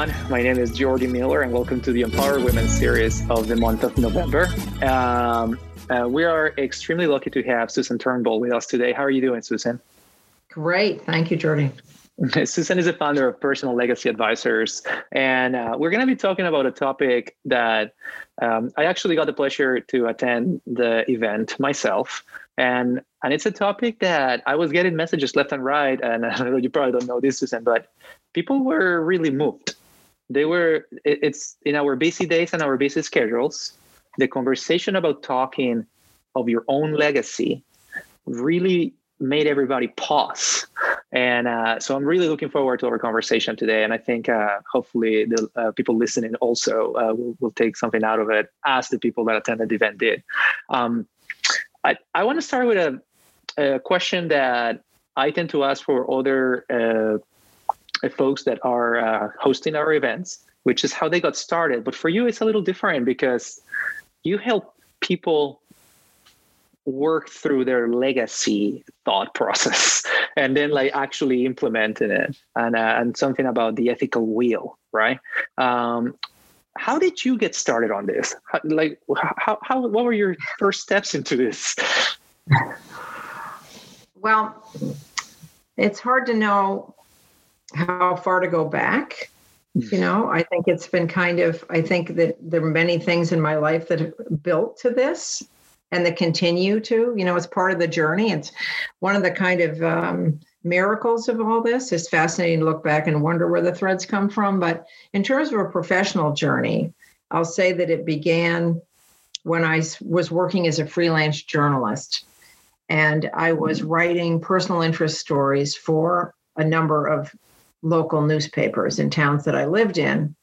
everyone. My name is Jordy Miller, and welcome to the Empower Women series of the month of November. Um, uh, we are extremely lucky to have Susan Turnbull with us today. How are you doing, Susan? Great. Thank you, Jordy. Susan is a founder of Personal Legacy Advisors, and uh, we're going to be talking about a topic that um, I actually got the pleasure to attend the event myself, and and it's a topic that I was getting messages left and right, and I know you probably don't know this, Susan, but people were really moved. They were. It, it's in our busy days and our busy schedules. The conversation about talking of your own legacy really made everybody pause. And uh, so I'm really looking forward to our conversation today. And I think uh, hopefully the uh, people listening also uh, will, will, take something out of it, as the people that attended the event did. Um, I, I want to start with a, a, question that I tend to ask for other uh, folks that are uh, hosting our events, which is how they got started. But for you, it's a little different because you help people work through their legacy thought process and then like actually implementing it. And uh, and something about the ethical will right? Um, how did you get started on this? How, like how, how what were your first steps into this? Well it's hard to know how far to go back. You know i think it's been kind of i think that there are many things in my life that have built to this and that continue to you know it's part of the journey. It's one of the kind of um, miracles of all this. It's fascinating to look back and wonder where the threads come from. But in terms of a professional journey i'll say that it began when i was working as a freelance journalist. And i was writing personal interest stories for a number of local newspapers in towns that i lived in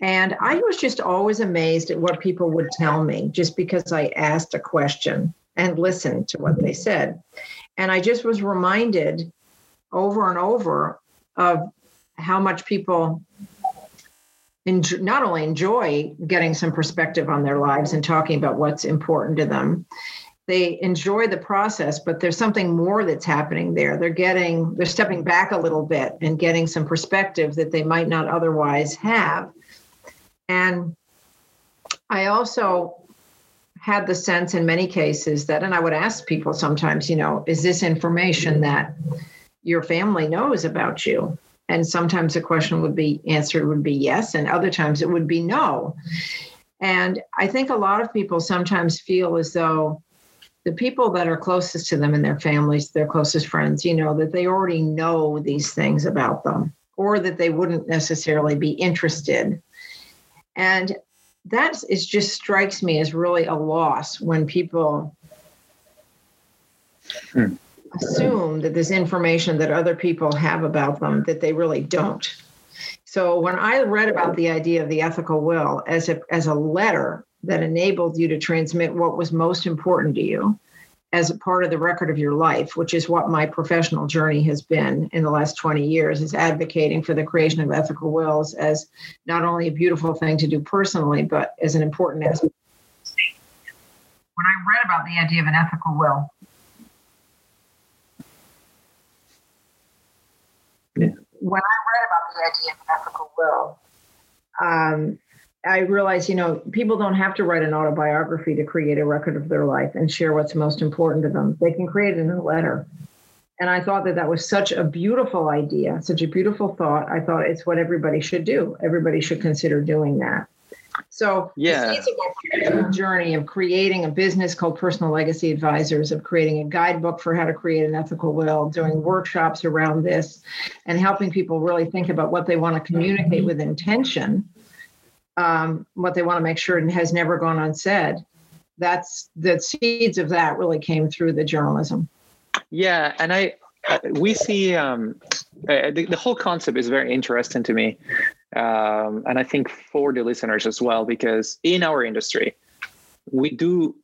and I was just always amazed at what people would tell me just because I asked a question and listened to what they said. And I just was reminded over and over of how much people enjoy, not only enjoy getting some perspective on their lives and talking about what's important to them, they enjoy the process, but there's something more that's happening there. They're getting, they're stepping back a little bit and getting some perspective that they might not otherwise have. And I also had the sense in many cases that, and I would ask people sometimes, you know, is this information that your family knows about you? And sometimes the question would be answered would be yes, and other times it would be no. And I think a lot of people sometimes feel as though the people that are closest to them and their families, their closest friends, you know, that they already know these things about them or that they wouldn't necessarily be interested and that is just strikes me as really a loss when people hmm. assume that this information that other people have about them that they really don't. So when I read about the idea of the ethical will as a as a letter that enabled you to transmit what was most important to you, as a part of the record of your life, which is what my professional journey has been in the last 20 years, is advocating for the creation of ethical wills as not only a beautiful thing to do personally, but as an important aspect. When I read about the idea of an ethical will, yeah. when I read about the idea of an ethical will, um, I realize, you know, people don't have to write an autobiography to create a record of their life and share what's most important to them. They can create it in a letter. And I thought that that was such a beautiful idea, such a beautiful thought. I thought it's what everybody should do. Everybody should consider doing that. So, yeah, the journey of creating a business called Personal Legacy Advisors, of creating a guidebook for how to create an ethical will, doing workshops around this, and helping people really think about what they want to communicate with intention um, what they want to make sure and has never gone unsaid. That's the seeds of that really came through the journalism. Yeah, and I uh, we see um, uh, the, the, whole concept is very interesting to me, um, and I think for the listeners as well because in our industry, we do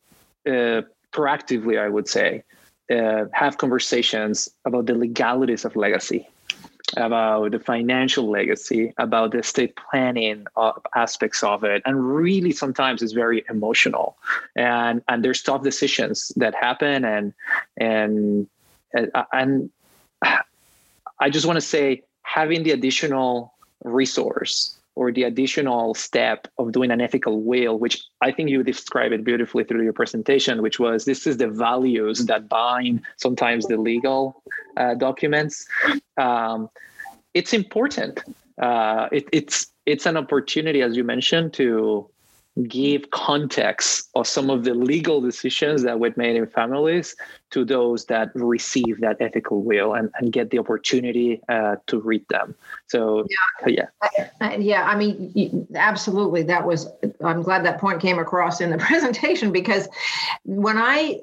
uh, proactively, I would say, uh, have conversations about the legalities of legacy about the financial legacy, about the estate planning aspects of it, and really sometimes it's very emotional, and and there's tough decisions that happen, and and and I just want to say having the additional resource or the additional step of doing an ethical will, which I think you described it beautifully through your presentation, which was this is the values that bind sometimes the legal uh, documents. Um, it's important. Uh, it, it's it's an opportunity, as you mentioned, to give context of some of the legal decisions that were made in families to those that receive that ethical will and, and get the opportunity uh, to read them. So, yeah. Yeah. yeah. I mean, absolutely. That was, I'm glad that point came across in the presentation because when I,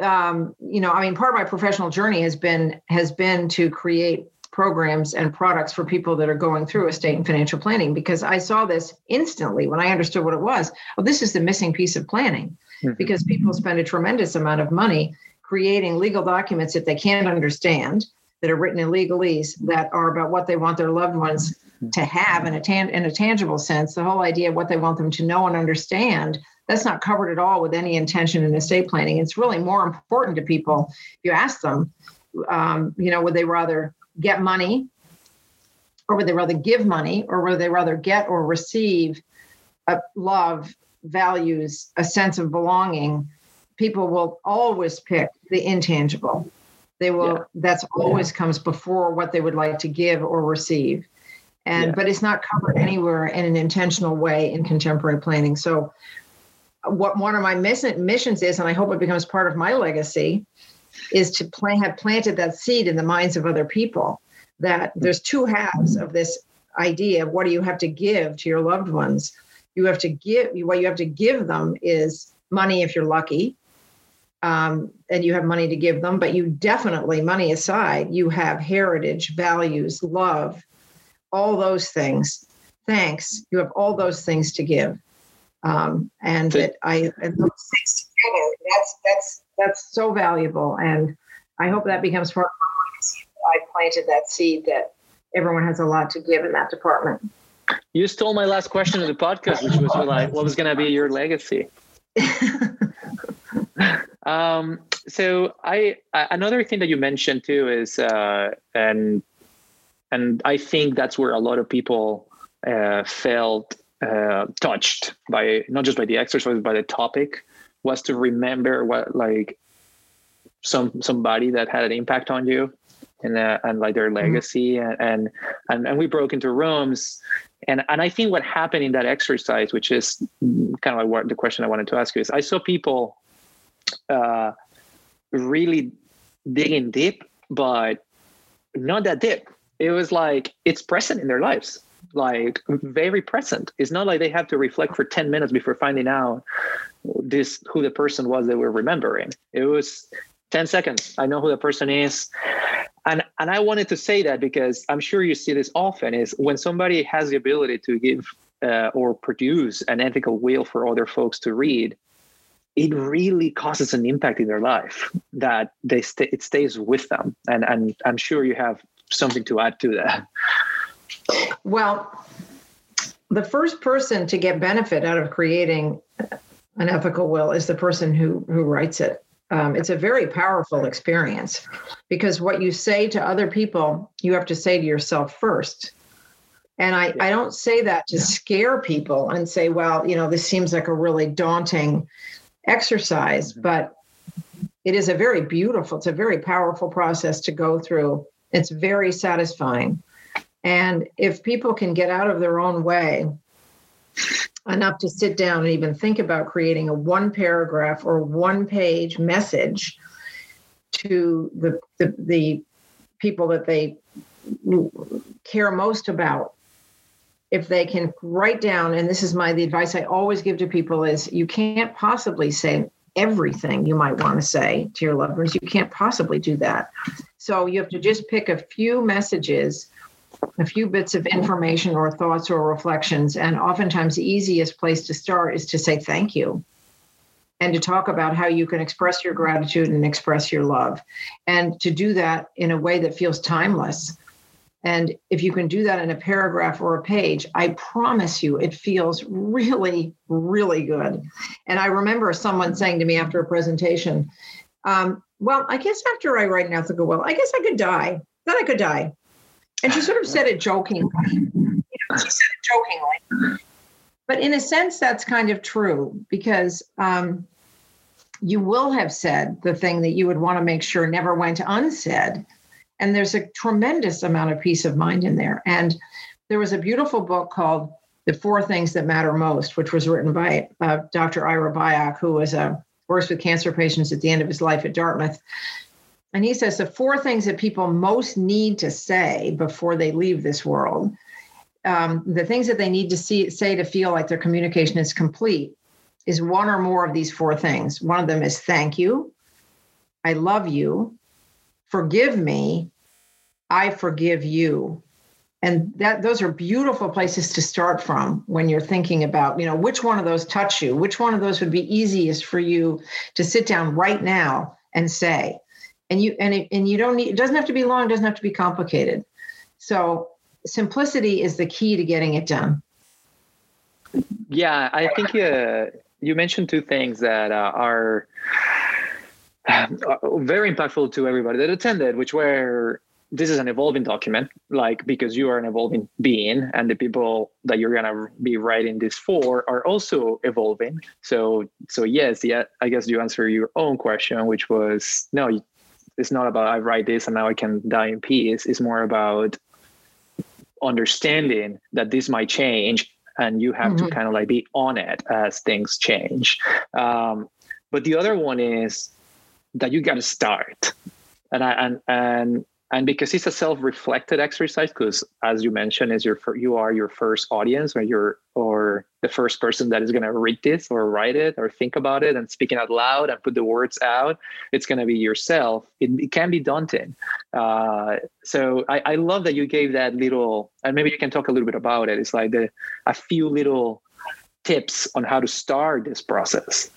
um, you know, I mean, part of my professional journey has been has been to create programs and products for people that are going through estate and financial planning because I saw this instantly when I understood what it was. Oh, this is the missing piece of planning mm-hmm. because people spend a tremendous amount of money creating legal documents that they can't understand that are written in legalese that are about what they want their loved ones to have in a, tan- in a tangible sense. The whole idea of what they want them to know and understand that's not covered at all with any intention in estate planning. It's really more important to people. If you ask them, um, you know, would they rather get money, or would they rather give money, or would they rather get or receive a love, values, a sense of belonging? People will always pick the intangible. They will. Yeah. That's always yeah. comes before what they would like to give or receive, and yeah. but it's not covered anywhere in an intentional way in contemporary planning. So, what one of my missions is, and I hope it becomes part of my legacy, is to have planted that seed in the minds of other people that there's two halves of this idea of what do you have to give to your loved ones. You have to give what you have to give them is money if you're lucky um, and you have money to give them but you definitely money aside you have heritage values love all those things. Thanks. You have all those things to give um, and that i and those things together that's that's that's so valuable. And I hope that becomes part of my legacy. I planted that seed that everyone has a lot to give in that department. You stole my last question of the podcast, which was like, what was going to be your legacy? um, so I, another thing that you mentioned too is, uh, and, and I think that's where a lot of people uh, felt uh, touched by, not just by the exercise, but by the topic was to remember what like some somebody that had an impact on you and uh, and like their mm-hmm. legacy mm-hmm. and, and and we broke into rooms and and I think what happened in that exercise which is kind of like what the question I wanted to ask you is I saw people uh really digging deep but not that deep it was like it's present in their lives like very present it's not like they have to reflect for 10 minutes before finding out this who the person was they were remembering. It was 10 seconds. I know who the person is. And and I wanted to say that because I'm sure you see this often is when somebody has the ability to give uh, or produce an ethical will for other folks to read, it really causes an impact in their life that they stay, it stays with them. And and I'm sure you have something to add to that. Well, the first person to get benefit out of creating an ethical will is the person who who writes it. Um, it's a very powerful experience because what you say to other people, you have to say to yourself first. And I, I don't say that to scare people and say, well, you know, this seems like a really daunting exercise, mm-hmm. but it is a very beautiful, it's a very powerful process to go through. It's very satisfying. And if people can get out of their own way enough to sit down and even think about creating a one paragraph or one page message to the, the, the people that they care most about if they can write down and this is my the advice i always give to people is you can't possibly say everything you might want to say to your loved ones. You can't possibly do that. So you have to just pick a few messages a few bits of information or thoughts or reflections. And oftentimes, the easiest place to start is to say thank you and to talk about how you can express your gratitude and express your love. And to do that in a way that feels timeless. And if you can do that in a paragraph or a page, I promise you it feels really, really good. And I remember someone saying to me after a presentation, um, Well, I guess after I write an ethical will, I guess I could die. Then I could die And she sort of said it jokingly. You know, she said it jokingly. But in a sense, that's kind of true because um, you will have said the thing that you would want to make sure never went unsaid. And there's a tremendous amount of peace of mind in there. And there was a beautiful book called The Four Things That Matter Most, which was written by uh, Dr. Ira Byock, who was a works with cancer patients at the end of his life at Dartmouth. And he says the four things that people most need to say before they leave this world, um, the things that they need to see, say to feel like their communication is complete, is one or more of these four things. One of them is thank you, I love you, forgive me, I forgive you. And that those are beautiful places to start from when you're thinking about, you know, which one of those touch you, which one of those would be easiest for you to sit down right now and say. And you and it, and you don't need it doesn't have to be long, doesn't have to be complicated. So simplicity is the key to getting it done. Yeah, I think uh, you mentioned two things that uh, are uh, very impactful to everybody that attended, which were this is an evolving document, like because you are an evolving being, and the people that you're gonna be writing this for are also evolving. So, so yes, yeah, I guess you answer your own question, which was no, it's not about I write this and now I can die in peace. It's more about understanding that this might change and you have mm-hmm. to kind of like be on it as things change. Um, but the other one is that you got to start, and I and and and because it's a self-reflected exercise because as you mentioned is your you are your first audience or you're or the first person that is going to read this or write it or think about it and speaking out loud and put the words out it's going to be yourself. It, it can be daunting. Uh, so I, I love that you gave that little and maybe you can talk a little bit about it. It's like the a few little tips on how to start this process.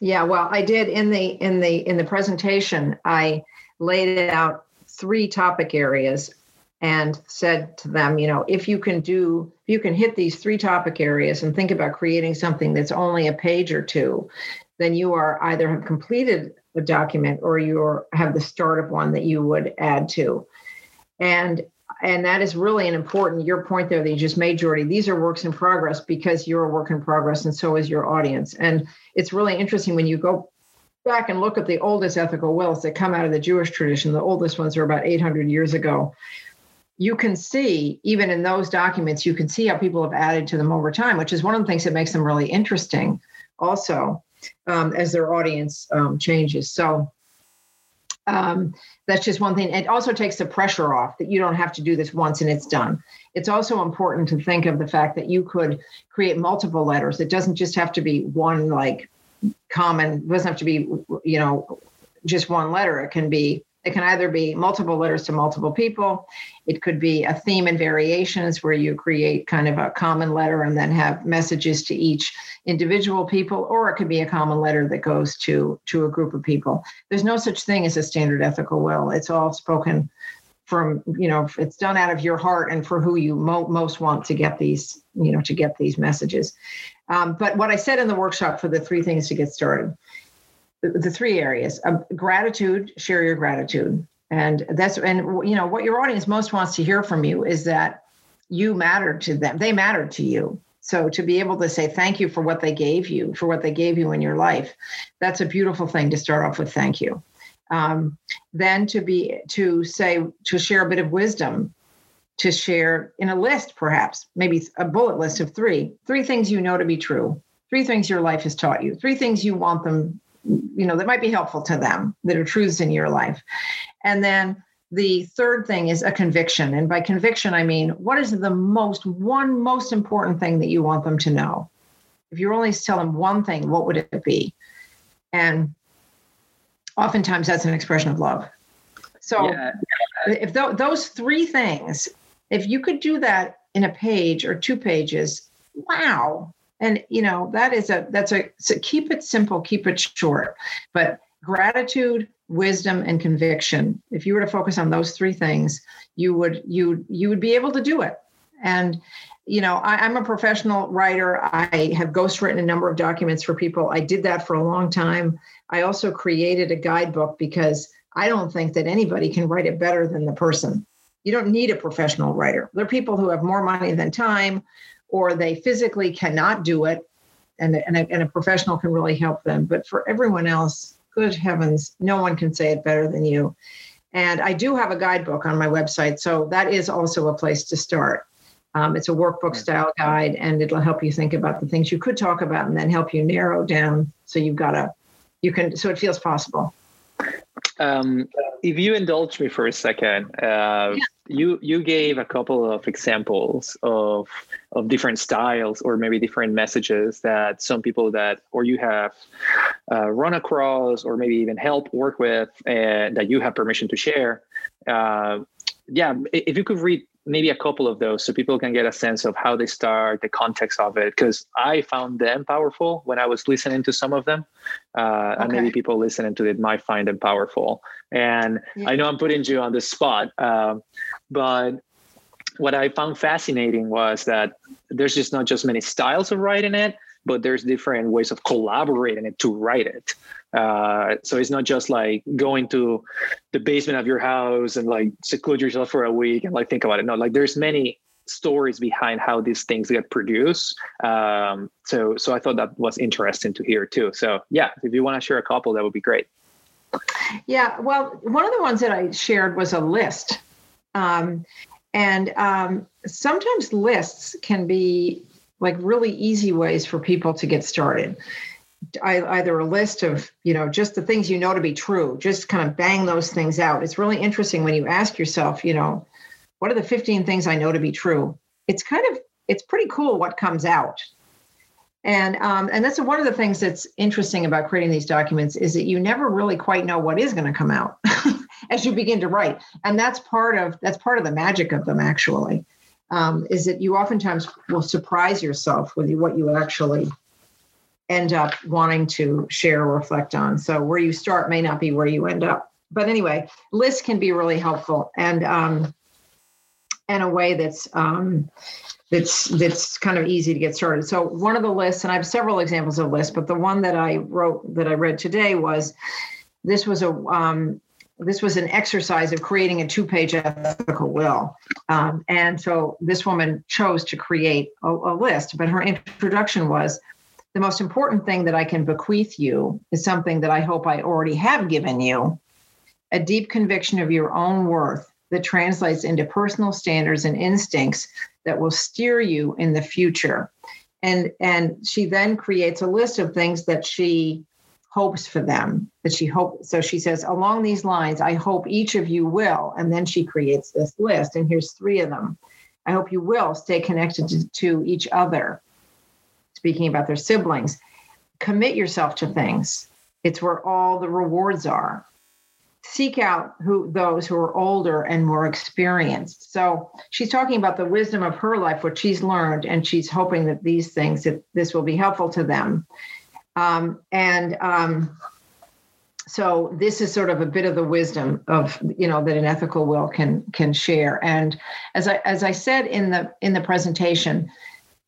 Yeah well i did in the in the in the presentation i laid it out three topic areas and said to them, you know, if you can do, if you can hit these three topic areas and think about creating something that's only a page or two, then you are either have completed a document or you have the start of one that you would add to. And and that is really an important your point there that you just made jordy these are works in progress because you're a work in progress and so is your audience and it's really interesting when you go back and look at the oldest ethical wills that come out of the Jewish tradition, the oldest ones are about 800 years ago. You can see, even in those documents, you can see how people have added to them over time, which is one of the things that makes them really interesting, also, um, as their audience um, changes. So, um, that's just one thing. It also takes the pressure off that you don't have to do this once and it's done. It's also important to think of the fact that you could create multiple letters. It doesn't just have to be one like common doesn't have to be you know just one letter. It can be it can either be multiple letters to multiple people. It could be a theme and variations where you create kind of a common letter and then have messages to each individual people or it could be a common letter that goes to to a group of people. There's no such thing as a standard ethical will. It's all spoken from you know it's done out of your heart and for who you mo- most want to get these you know to get these messages um, but what I said in the workshop for the three things to get started, the, the three areas: um, gratitude, share your gratitude, and that's and you know what your audience most wants to hear from you is that you matter to them. They matter to you. So to be able to say thank you for what they gave you, for what they gave you in your life, that's a beautiful thing to start off with. Thank you. Um, then to be to say to share a bit of wisdom to share in a list, perhaps, maybe a bullet list of three, three things you know to be true, three things your life has taught you, three things you want them, you know, that might be helpful to them, that are truths in your life. And then the third thing is a conviction. And by conviction, I mean, what is the most, one most important thing that you want them to know? If you're only tell them one thing, what would it be? And oftentimes that's an expression of love. So yeah. if th- those three things if you could do that in a page or two pages, wow. And you know, that is a that's a so keep it simple, keep it short. But gratitude, wisdom, and conviction. If you were to focus on those three things, you would you you would be able to do it. And you know, I, am a professional writer. I have ghostwritten a number of documents for people. I did that for a long time. I also created a guidebook because I don't think that anybody can write it better than the person You don't need a professional writer. There are people who have more money than time, or they physically cannot do it, and, and, a, and a professional can really help them. But for everyone else, good heavens, no one can say it better than you. And I do have a guidebook on my website, so that is also a place to start. Um, it's a workbook style guide, and it'll help you think about the things you could talk about, and then help you narrow down. So you've got a, you can, so it feels possible. Um, if you indulge me for a second, uh, yeah. You you gave a couple of examples of of different styles or maybe different messages that some people that or you have uh, run across or maybe even help work with and that you have permission to share. Uh, yeah, if you could read maybe a couple of those so people can get a sense of how they start the context of it because i found them powerful when i was listening to some of them uh, okay. and maybe people listening to it might find them powerful and yeah. i know i'm putting you on the spot uh, but what i found fascinating was that there's just not just many styles of writing it but there's different ways of collaborating it to write it uh, so it's not just like going to the basement of your house and like seclude yourself for a week and like think about it. No, like there's many stories behind how these things get produced. Um, so so I thought that was interesting to hear too. So yeah, if you want to share a couple, that would be great. Yeah, well, one of the ones that I shared was a list. Um, and um, sometimes lists can be like really easy ways for people to get started either a list of you know just the things you know to be true just kind of bang those things out. It's really interesting when you ask yourself you know what are the 15 things i know to be true? It's kind of it's pretty cool what comes out. And um, and that's one of the things that's interesting about creating these documents is that you never really quite know what is going to come out as you begin to write. And that's part of that's part of the magic of them actually um, is that you oftentimes will surprise yourself with what you actually end up wanting to share or reflect on. So where you start may not be where you end up. But anyway, lists can be really helpful and um, in a way that's um, that's that's kind of easy to get started. So one of the lists, and I have several examples of lists, but the one that I wrote that I read today was this was a um, this was an exercise of creating a two-page ethical will, um, and so this woman chose to create a, a list. But her introduction was the most important thing that I can bequeath you is something that I hope I already have given you a deep conviction of your own worth that translates into personal standards and instincts that will steer you in the future. And, and she then creates a list of things that she hopes for them that she hopes so she says along these lines i hope each of you will and then she creates this list and here's three of them i hope you will stay connected to, to each other speaking about their siblings. Commit yourself to things. It's where all the rewards are. Seek out who those who are older and more experienced. So she's talking about the wisdom of her life, what she's learned, and she's hoping that these things that this will be helpful to them. Um, and um, so this is sort of a bit of the wisdom of you know that an ethical will can can share. And as I as I said in the in the presentation,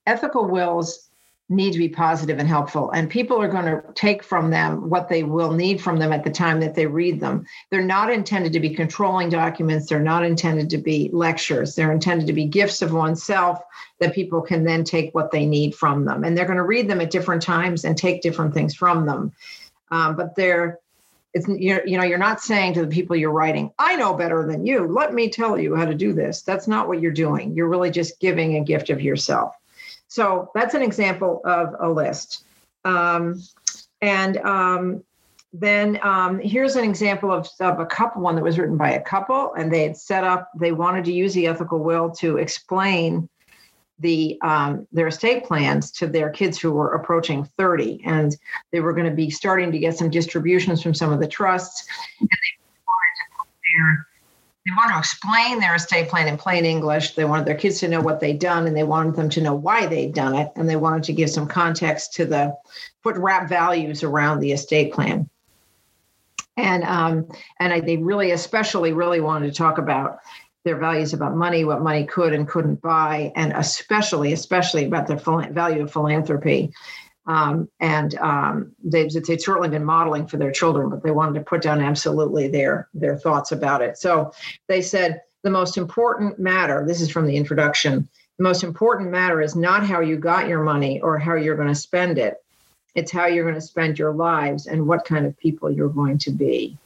ethical wills need to be positive and helpful. And people are going to take from them what they will need from them at the time that they read them. They're not intended to be controlling documents. They're not intended to be lectures. They're intended to be gifts of oneself that people can then take what they need from them. And they're going to read them at different times and take different things from them. Um, but they're it's you're, you know you're not saying to the people you're writing i know better than you. Let me tell you how to do this. That's not what you're doing. You're really just giving a gift of yourself so that's an example of a list. Um, and um, then um, here's an example of, of a couple, one that was written by a couple, and they had set up, they wanted to use the ethical will to explain the um, their estate plans to their kids who were approaching 30 and they were going to be starting to get some distributions from some of the trusts and they wanted to put their they wanted to explain their estate plan in plain English. They wanted their kids to know what they'd done and they wanted them to know why they'd done it. And they wanted to give some context to the put wrap values around the estate plan. And um, and I, they really, especially, really wanted to talk about their values about money, what money could and couldn't buy, and especially, especially about the value of philanthropy um, and um, they've, they've certainly been modeling for their children, but they wanted to put down absolutely their their thoughts about it. So they said the most important matter, this is from the introduction, the most important matter is not how you got your money or how you're going to spend it. It's how you're going to spend your lives and what kind of people you're going to be.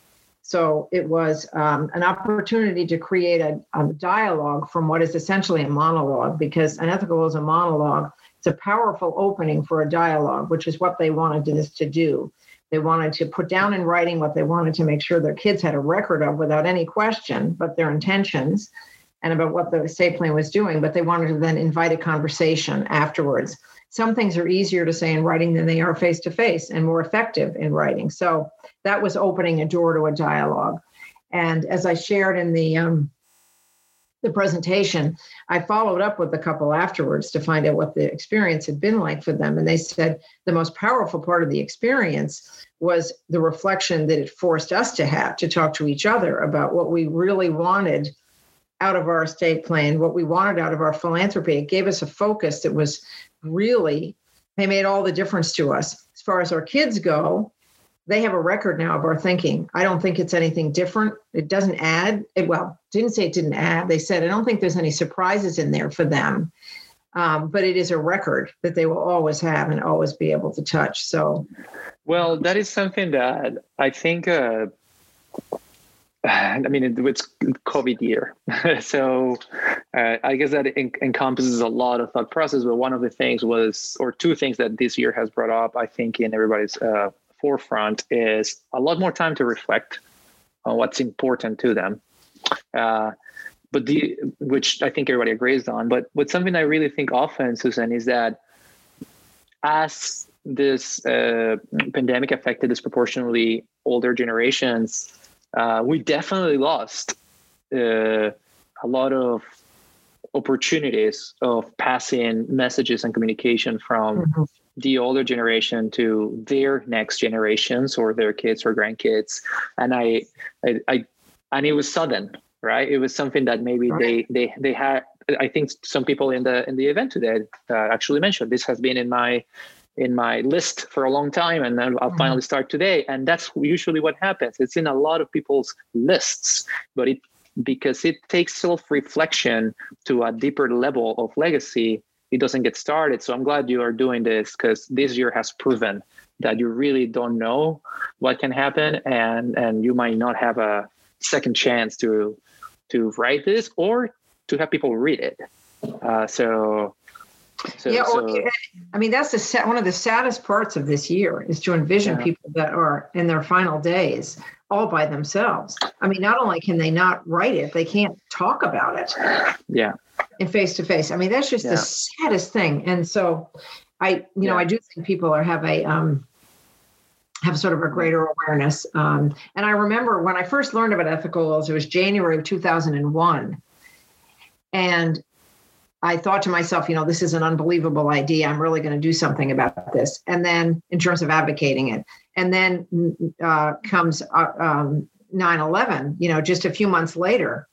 So it was um, an opportunity to create a, a, dialogue from what is essentially a monologue, because unethical is a monologue. It's a powerful opening for a dialogue, which is what they wanted this to do. They wanted to put down in writing what they wanted to make sure their kids had a record of without any question, but their intentions and about what the state plan was doing. But they wanted to then invite a conversation afterwards. Some things are easier to say in writing than they are face to face and more effective in writing. So that was opening a door to a dialogue. And as I shared in the um, the presentation, I followed up with a couple afterwards to find out what the experience had been like for them. And they said the most powerful part of the experience was the reflection that it forced us to have to talk to each other about what we really wanted out of our estate plan, what we wanted out of our philanthropy. It gave us a focus that was really, they made all the difference to us. As far as our kids go, they have a record now of our thinking. I don't think it's anything different. It doesn't add. It, well, didn't say it didn't add. They said I don't think there's any surprises in there for them, um, but it is a record that they will always have and always be able to touch. So, well, that is something that I think. Uh, I mean, it's COVID year, so uh, I guess that en- encompasses a lot of thought process. But one of the things was, or two things that this year has brought up, I think, in everybody's uh, forefront is a lot more time to reflect on what's important to them. Uh, but the which I think everybody agrees on. But what's something I really think often, Susan, is that as this uh, pandemic affected disproportionately older generations, uh, we definitely lost uh, a lot of opportunities of passing messages and communication from mm-hmm the older generation to their next generations or their kids or grandkids and i i, I and it was sudden right it was something that maybe right. they they they had i think some people in the in the event today uh, actually mentioned this has been in my in my list for a long time and then i'll mm-hmm. finally start today and that's usually what happens it's in a lot of people's lists but it because it takes self-reflection to a deeper level of legacy it doesn't get started. So I'm glad you are doing this because this year has proven that you really don't know what can happen and and you might not have a second chance to to write this or to have people read it. Uh, so so, yeah, so, I mean that's the one of the saddest parts of this year is to envision yeah. people that are in their final days all by themselves. I mean, not only can they not write it, they can't talk about it. Yeah. In face to face. I mean, that's just yeah. the saddest thing. And so I, you yeah. know, I do think people are have a um have sort of a greater awareness. Um, and I remember when I first learned about ethical wills, it was January of 2001. And I thought to myself, you know, this is an unbelievable idea. I'm really going to do something about this. And then, in terms of advocating it, and then uh, comes uh, um, 9/11. You know, just a few months later,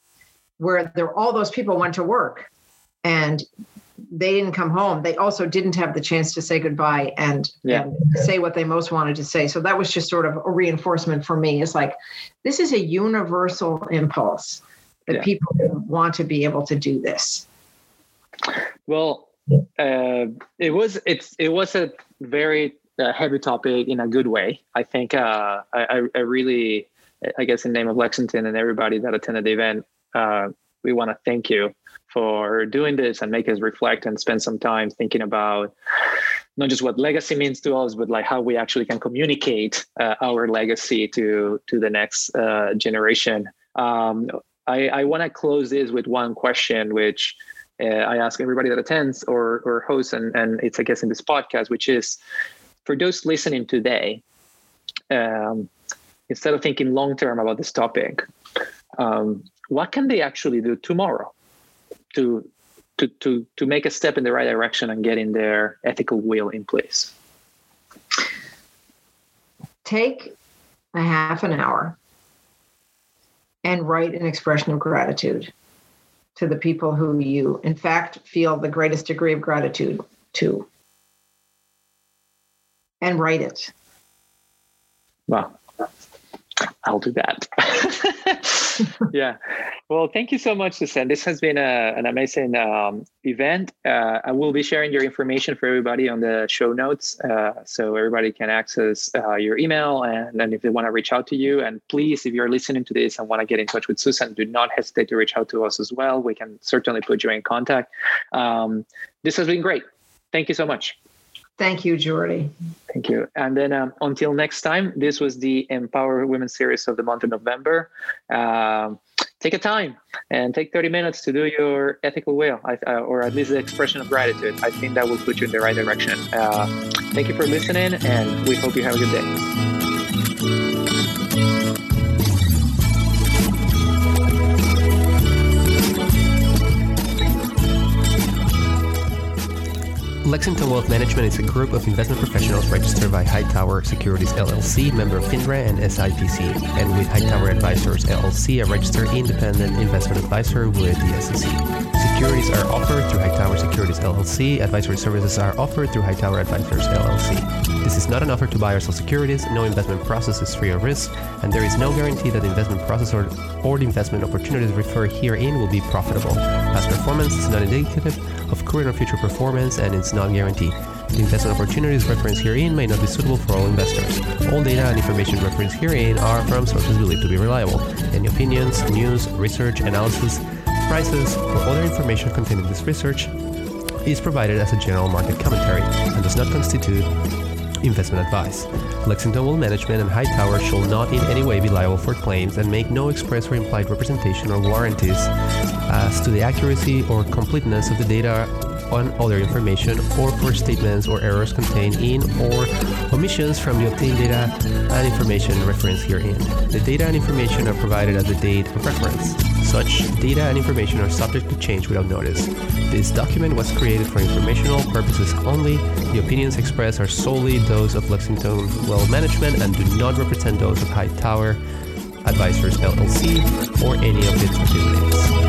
where there all those people went to work, and they didn't come home. They also didn't have the chance to say goodbye and, yeah. and say what they most wanted to say. So that was just sort of a reinforcement for me. It's like this is a universal impulse that yeah. people want to be able to do this. Well, uh, it was it's it was a very uh, heavy topic in a good way. I think uh, I, I really, I guess, in the name of Lexington and everybody that attended the event, uh, we want to thank you for doing this and make us reflect and spend some time thinking about not just what legacy means to us, but like how we actually can communicate uh, our legacy to to the next uh, generation. Um, I, I want to close this with one question, which uh, I ask everybody that attends or or hosts, and and it's I guess in this podcast, which is for those listening today, um, instead of thinking long term about this topic, um, what can they actually do tomorrow to to to to make a step in the right direction and getting their ethical will in place? Take a half an hour and write an expression of gratitude to the people who you, in fact, feel the greatest degree of gratitude to, and write it. Well, I'll do that. yeah. Well, thank you so much, Susan. This has been a, an amazing um, event. Uh, I will be sharing your information for everybody on the show notes uh, so everybody can access uh, your email and, and if they want to reach out to you. And please, if you're listening to this and want to get in touch with Susan, do not hesitate to reach out to us as well. We can certainly put you in contact. Um, this has been great. Thank you so much. Thank you, Jordy. Thank you. And then um, until next time, this was the Empower Women series of the month of November. Um, take a time and take 30 minutes to do your ethical will, uh, or at least the expression of gratitude. I think that will put you in the right direction. Uh, thank you for listening, and we hope you have a good day. Lexington Wealth Management is a group of investment professionals registered by Hightower Securities LLC, member of FINRA and SIPC, and with Hightower Advisors LLC, a registered independent investment advisor with the SEC. Securities are offered through Hightower Securities LLC. Advisory services are offered through Hightower Advisors LLC. This is not an offer to buy or sell securities. No investment process is free of risk, and there is no guarantee that the investment process or, or the investment opportunities referred herein will be profitable. Past performance is not indicative of current or future performance and it's not guaranteed. The investment opportunities referenced herein may not be suitable for all investors. All data and information referenced herein are from sources believed to be reliable. Any opinions, news, research, analysis, prices, or other information contained in this research is provided as a general market commentary and does not constitute investment advice. Lexington Wealth Management and Hightower shall not in any way be liable for claims and make no express or implied representation or warranties as to the accuracy or completeness of the data on other information or for statements or errors contained in or omissions from the obtained data and information referenced herein. The data and information are provided at the date of reference. Such data and information are subject to change without notice. This document was created for informational purposes only. The opinions expressed are solely those of Lexington Wealth Management and do not represent those of Hightower Advisors LLC or any of its affiliates.